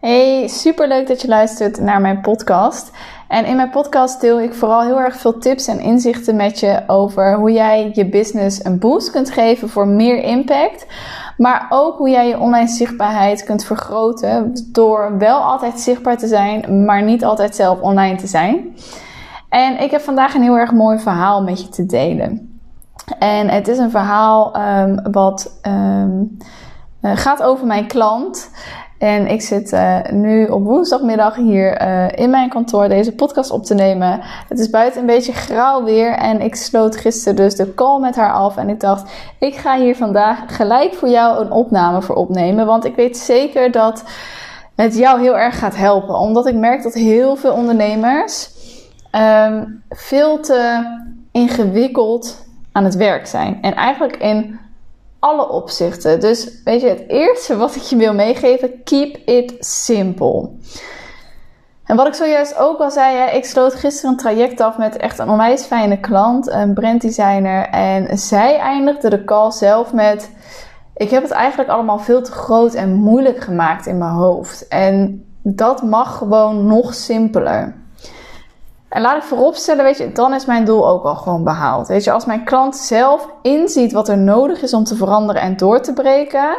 Hey, super leuk dat je luistert naar mijn podcast. En in mijn podcast deel ik vooral heel erg veel tips en inzichten met je over hoe jij je business een boost kunt geven voor meer impact. Maar ook hoe jij je online zichtbaarheid kunt vergroten door wel altijd zichtbaar te zijn, maar niet altijd zelf online te zijn. En ik heb vandaag een heel erg mooi verhaal met je te delen. En het is een verhaal um, wat um, gaat over mijn klant. En ik zit uh, nu op woensdagmiddag hier uh, in mijn kantoor deze podcast op te nemen. Het is buiten een beetje grauw weer en ik sloot gisteren dus de call met haar af. En ik dacht, ik ga hier vandaag gelijk voor jou een opname voor opnemen. Want ik weet zeker dat het jou heel erg gaat helpen. Omdat ik merk dat heel veel ondernemers um, veel te ingewikkeld aan het werk zijn. En eigenlijk in alle opzichten. Dus weet je, het eerste wat ik je wil meegeven, keep it simple. En wat ik zojuist ook al zei, hè, ik sloot gisteren een traject af met echt een onwijs fijne klant, een branddesigner. En zij eindigde de call zelf met: Ik heb het eigenlijk allemaal veel te groot en moeilijk gemaakt in mijn hoofd. En dat mag gewoon nog simpeler. En laat ik vooropstellen, weet je, dan is mijn doel ook al gewoon behaald. Weet je, als mijn klant zelf inziet wat er nodig is om te veranderen en door te breken,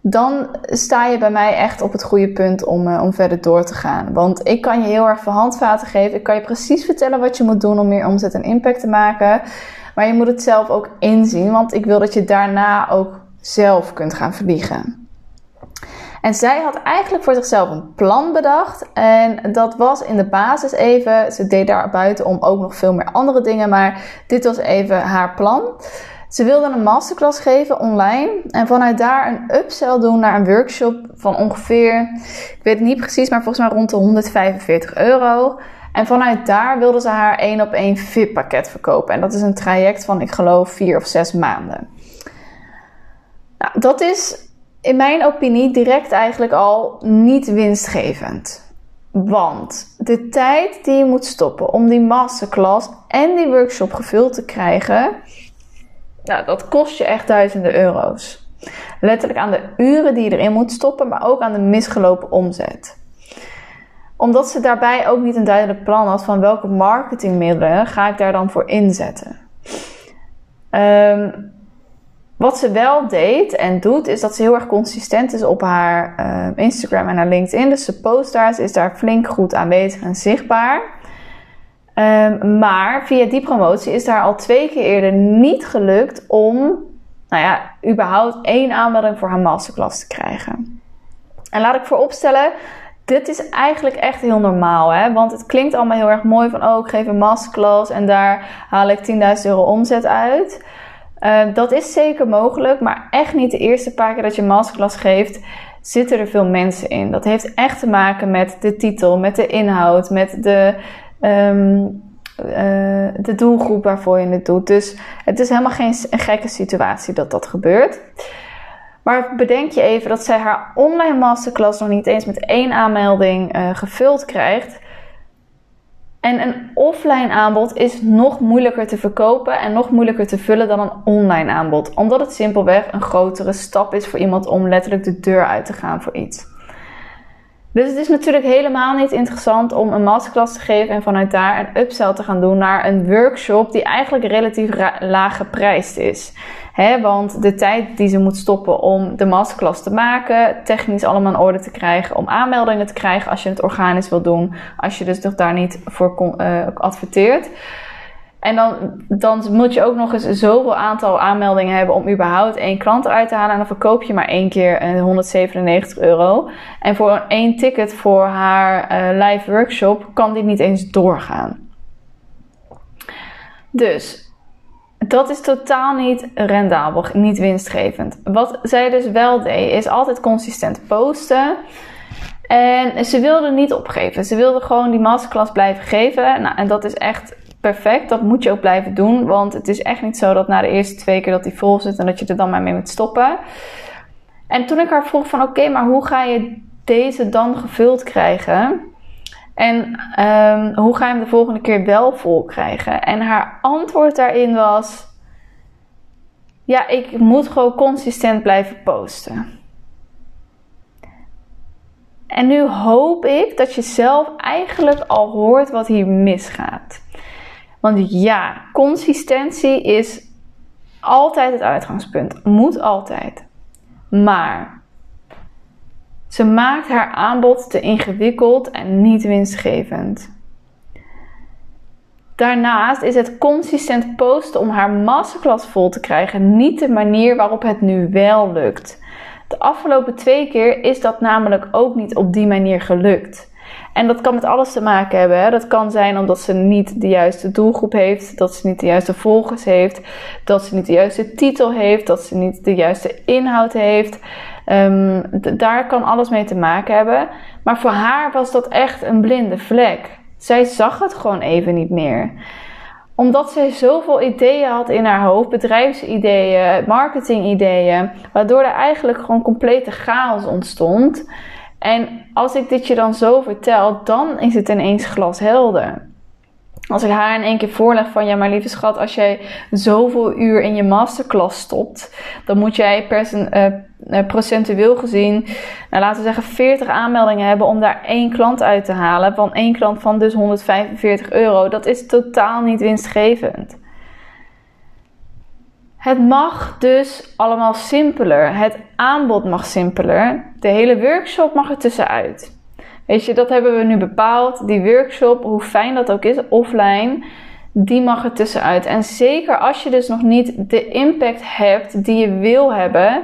dan sta je bij mij echt op het goede punt om, uh, om verder door te gaan. Want ik kan je heel erg veel handvaten geven. Ik kan je precies vertellen wat je moet doen om meer omzet en impact te maken. Maar je moet het zelf ook inzien, want ik wil dat je daarna ook zelf kunt gaan vliegen. En zij had eigenlijk voor zichzelf een plan bedacht. En dat was in de basis even. Ze deed daar buiten om ook nog veel meer andere dingen. Maar dit was even haar plan. Ze wilde een masterclass geven online. En vanuit daar een upsell doen naar een workshop van ongeveer. Ik weet het niet precies, maar volgens mij rond de 145 euro. En vanuit daar wilde ze haar één op één VIP pakket verkopen. En dat is een traject van, ik geloof, vier of zes maanden. Nou, dat is in mijn opinie direct eigenlijk al niet winstgevend. Want de tijd die je moet stoppen om die masterclass en die workshop gevuld te krijgen, nou, dat kost je echt duizenden euro's. Letterlijk aan de uren die je erin moet stoppen, maar ook aan de misgelopen omzet. Omdat ze daarbij ook niet een duidelijk plan had van welke marketingmiddelen ga ik daar dan voor inzetten. Um, wat ze wel deed en doet, is dat ze heel erg consistent is op haar uh, Instagram en haar LinkedIn. Dus ze post daar, ze is daar flink goed aanwezig en zichtbaar. Um, maar via die promotie is daar al twee keer eerder niet gelukt om, nou ja, überhaupt één aanmelding voor haar masterclass te krijgen. En laat ik vooropstellen, dit is eigenlijk echt heel normaal, hè? Want het klinkt allemaal heel erg mooi van, oh, ik geef een masterclass en daar haal ik 10.000 euro omzet uit. Uh, dat is zeker mogelijk, maar echt niet de eerste paar keer dat je masterclass geeft, zitten er veel mensen in. Dat heeft echt te maken met de titel, met de inhoud, met de, um, uh, de doelgroep waarvoor je het doet. Dus het is helemaal geen gekke situatie dat dat gebeurt. Maar bedenk je even dat zij haar online masterclass nog niet eens met één aanmelding uh, gevuld krijgt. En een offline aanbod is nog moeilijker te verkopen en nog moeilijker te vullen dan een online aanbod. Omdat het simpelweg een grotere stap is voor iemand om letterlijk de deur uit te gaan voor iets. Dus het is natuurlijk helemaal niet interessant om een masterclass te geven en vanuit daar een upsell te gaan doen naar een workshop die eigenlijk relatief laag geprijsd is. Want de tijd die ze moet stoppen om de masterclass te maken, technisch allemaal in orde te krijgen, om aanmeldingen te krijgen als je het organisch wil doen, als je dus nog daar niet voor uh, adverteert. En dan, dan moet je ook nog eens zoveel aantal aanmeldingen hebben om überhaupt één klant eruit te halen. En dan verkoop je maar één keer 197 euro. En voor één ticket voor haar uh, live workshop kan dit niet eens doorgaan. Dus dat is totaal niet rendabel, niet winstgevend. Wat zij dus wel deed, is altijd consistent posten. En ze wilde niet opgeven. Ze wilde gewoon die masterclass blijven geven. Nou, en dat is echt perfect. Dat moet je ook blijven doen. Want het is echt niet zo dat na de eerste twee keer dat die vol zit en dat je er dan maar mee moet stoppen. En toen ik haar vroeg van oké, maar hoe ga je deze dan gevuld krijgen? En um, hoe ga je hem de volgende keer wel vol krijgen? En haar antwoord daarin was: Ja, ik moet gewoon consistent blijven posten. En nu hoop ik dat je zelf eigenlijk al hoort wat hier misgaat. Want ja, consistentie is altijd het uitgangspunt. Moet altijd. Maar ze maakt haar aanbod te ingewikkeld en niet winstgevend. Daarnaast is het consistent posten om haar masterclass vol te krijgen niet de manier waarop het nu wel lukt. De afgelopen twee keer is dat namelijk ook niet op die manier gelukt. En dat kan met alles te maken hebben. Dat kan zijn omdat ze niet de juiste doelgroep heeft, dat ze niet de juiste volgers heeft, dat ze niet de juiste titel heeft, dat ze niet de juiste inhoud heeft. Um, daar kan alles mee te maken hebben. Maar voor haar was dat echt een blinde vlek. Zij zag het gewoon even niet meer omdat zij zoveel ideeën had in haar hoofd, bedrijfsideeën, marketingideeën, waardoor er eigenlijk gewoon complete chaos ontstond. En als ik dit je dan zo vertel, dan is het ineens glashelder. Als ik haar in één keer voorleg van ja, maar lieve schat, als jij zoveel uur in je masterclass stopt, dan moet jij uh, procentueel gezien, nou, laten we zeggen, 40 aanmeldingen hebben om daar één klant uit te halen. Van één klant van dus 145 euro. Dat is totaal niet winstgevend. Het mag dus allemaal simpeler. Het aanbod mag simpeler. De hele workshop mag er tussenuit. Weet je, dat hebben we nu bepaald. Die workshop, hoe fijn dat ook is, offline, die mag er tussenuit. En zeker als je dus nog niet de impact hebt die je wil hebben,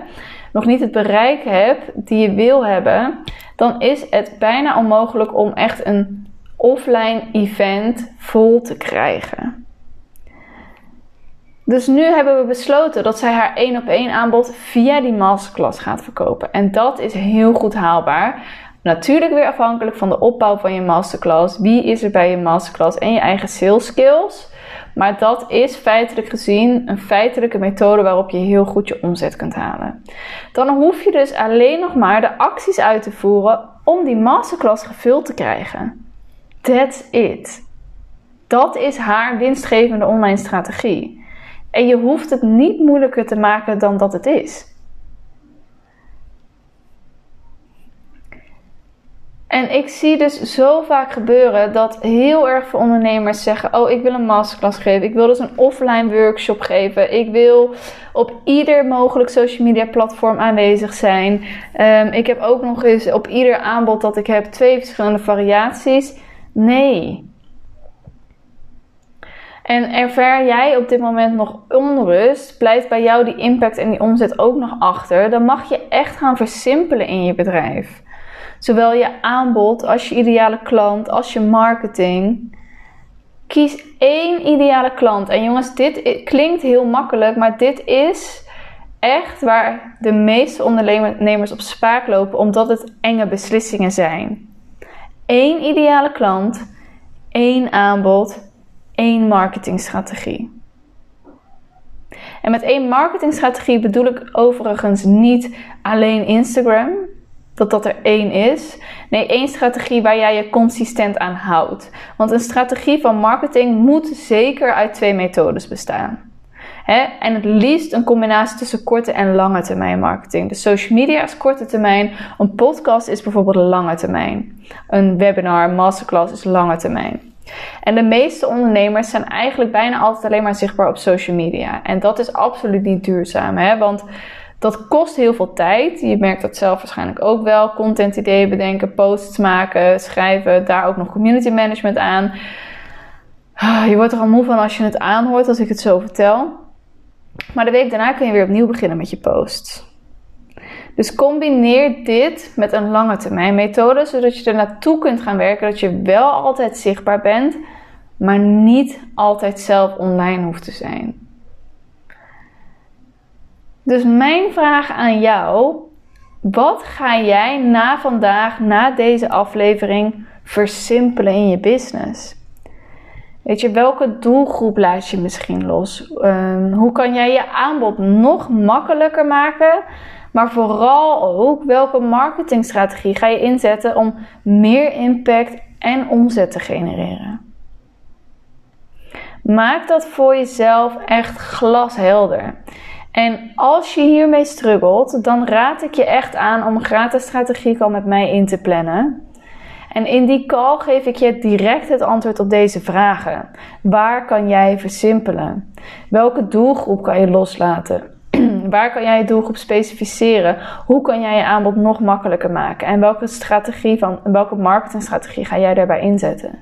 nog niet het bereik hebt die je wil hebben, dan is het bijna onmogelijk om echt een offline event vol te krijgen. Dus nu hebben we besloten dat zij haar één op één aanbod via die masterclass gaat verkopen. En dat is heel goed haalbaar. Natuurlijk weer afhankelijk van de opbouw van je masterclass. Wie is er bij je masterclass en je eigen sales skills. Maar dat is feitelijk gezien een feitelijke methode waarop je heel goed je omzet kunt halen. Dan hoef je dus alleen nog maar de acties uit te voeren om die masterclass gevuld te krijgen. That's it. Dat is haar winstgevende online strategie. En je hoeft het niet moeilijker te maken dan dat het is. En ik zie dus zo vaak gebeuren dat heel erg veel ondernemers zeggen: Oh, ik wil een masterclass geven. Ik wil dus een offline workshop geven. Ik wil op ieder mogelijk social media platform aanwezig zijn. Um, ik heb ook nog eens op ieder aanbod dat ik heb twee verschillende variaties. Nee. En ervaar jij op dit moment nog onrust, blijft bij jou die impact en die omzet ook nog achter, dan mag je echt gaan versimpelen in je bedrijf. Zowel je aanbod als je ideale klant, als je marketing. Kies één ideale klant. En jongens, dit klinkt heel makkelijk, maar dit is echt waar de meeste ondernemers op spaak lopen, omdat het enge beslissingen zijn. Eén ideale klant, één aanbod, één marketingstrategie. En met één marketingstrategie bedoel ik overigens niet alleen Instagram dat dat er één is. Nee, één strategie waar jij je consistent aan houdt. Want een strategie van marketing moet zeker uit twee methodes bestaan. En het liefst een combinatie tussen korte en lange termijn marketing. Dus social media is korte termijn. Een podcast is bijvoorbeeld lange termijn. Een webinar, masterclass is lange termijn. En de meeste ondernemers zijn eigenlijk bijna altijd alleen maar zichtbaar op social media. En dat is absoluut niet duurzaam. Hè? Want dat kost heel veel tijd. Je merkt dat zelf waarschijnlijk ook wel. Content ideeën bedenken, posts maken, schrijven, daar ook nog community management aan. Ah, je wordt er al moe van als je het aanhoort, als ik het zo vertel. Maar de week daarna kun je weer opnieuw beginnen met je posts. Dus combineer dit met een lange termijn methode, zodat je er naartoe kunt gaan werken, dat je wel altijd zichtbaar bent, maar niet altijd zelf online hoeft te zijn. Dus mijn vraag aan jou: wat ga jij na vandaag, na deze aflevering, versimpelen in je business? Weet je, welke doelgroep laat je misschien los? Ehm, hoe kan jij je aanbod nog makkelijker maken? Maar vooral ook, welke marketingstrategie ga je inzetten om meer impact en omzet te genereren? Maak dat voor jezelf echt glashelder. En als je hiermee struggelt, dan raad ik je echt aan om een gratis strategie al met mij in te plannen. En in die call geef ik je direct het antwoord op deze vragen. Waar kan jij versimpelen? Welke doelgroep kan je loslaten? Waar kan jij je doelgroep specificeren? Hoe kan jij je aanbod nog makkelijker maken? En welke strategie van welke marketingstrategie ga jij daarbij inzetten?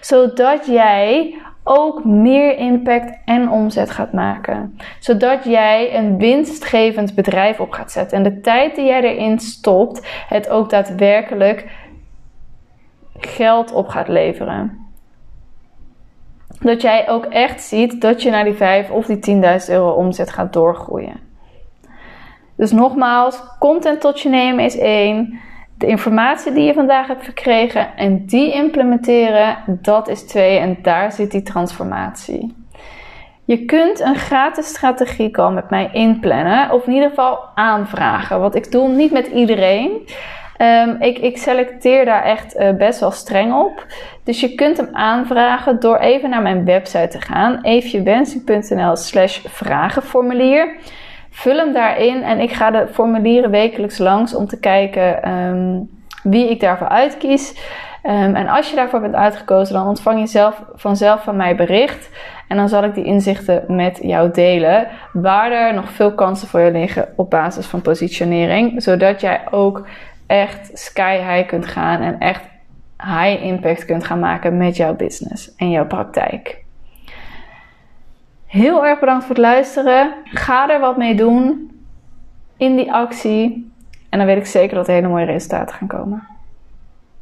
Zodat jij ook meer impact en omzet gaat maken. Zodat jij een winstgevend bedrijf op gaat zetten. En de tijd die jij erin stopt, het ook daadwerkelijk geld op gaat leveren. Dat jij ook echt ziet dat je naar die 5 of die 10.000 euro omzet gaat doorgroeien. Dus nogmaals, content tot je nemen is één. De informatie die je vandaag hebt verkregen en die implementeren, dat is twee. En daar zit die transformatie. Je kunt een gratis strategie call met mij inplannen, of in ieder geval aanvragen. Wat ik doe niet met iedereen. Um, ik, ik, selecteer daar echt uh, best wel streng op. Dus je kunt hem aanvragen door even naar mijn website te gaan. eefjewensing.nl slash vragenformulier. Vul hem daarin en ik ga de formulieren wekelijks langs om te kijken um, wie ik daarvoor uitkies. Um, en als je daarvoor bent uitgekozen, dan ontvang je zelf, vanzelf van mij bericht. En dan zal ik die inzichten met jou delen. Waar er nog veel kansen voor je liggen op basis van positionering. Zodat jij ook echt sky high kunt gaan en echt high impact kunt gaan maken met jouw business en jouw praktijk. Heel erg bedankt voor het luisteren. Ga er wat mee doen in die actie. En dan weet ik zeker dat er hele mooie resultaten gaan komen.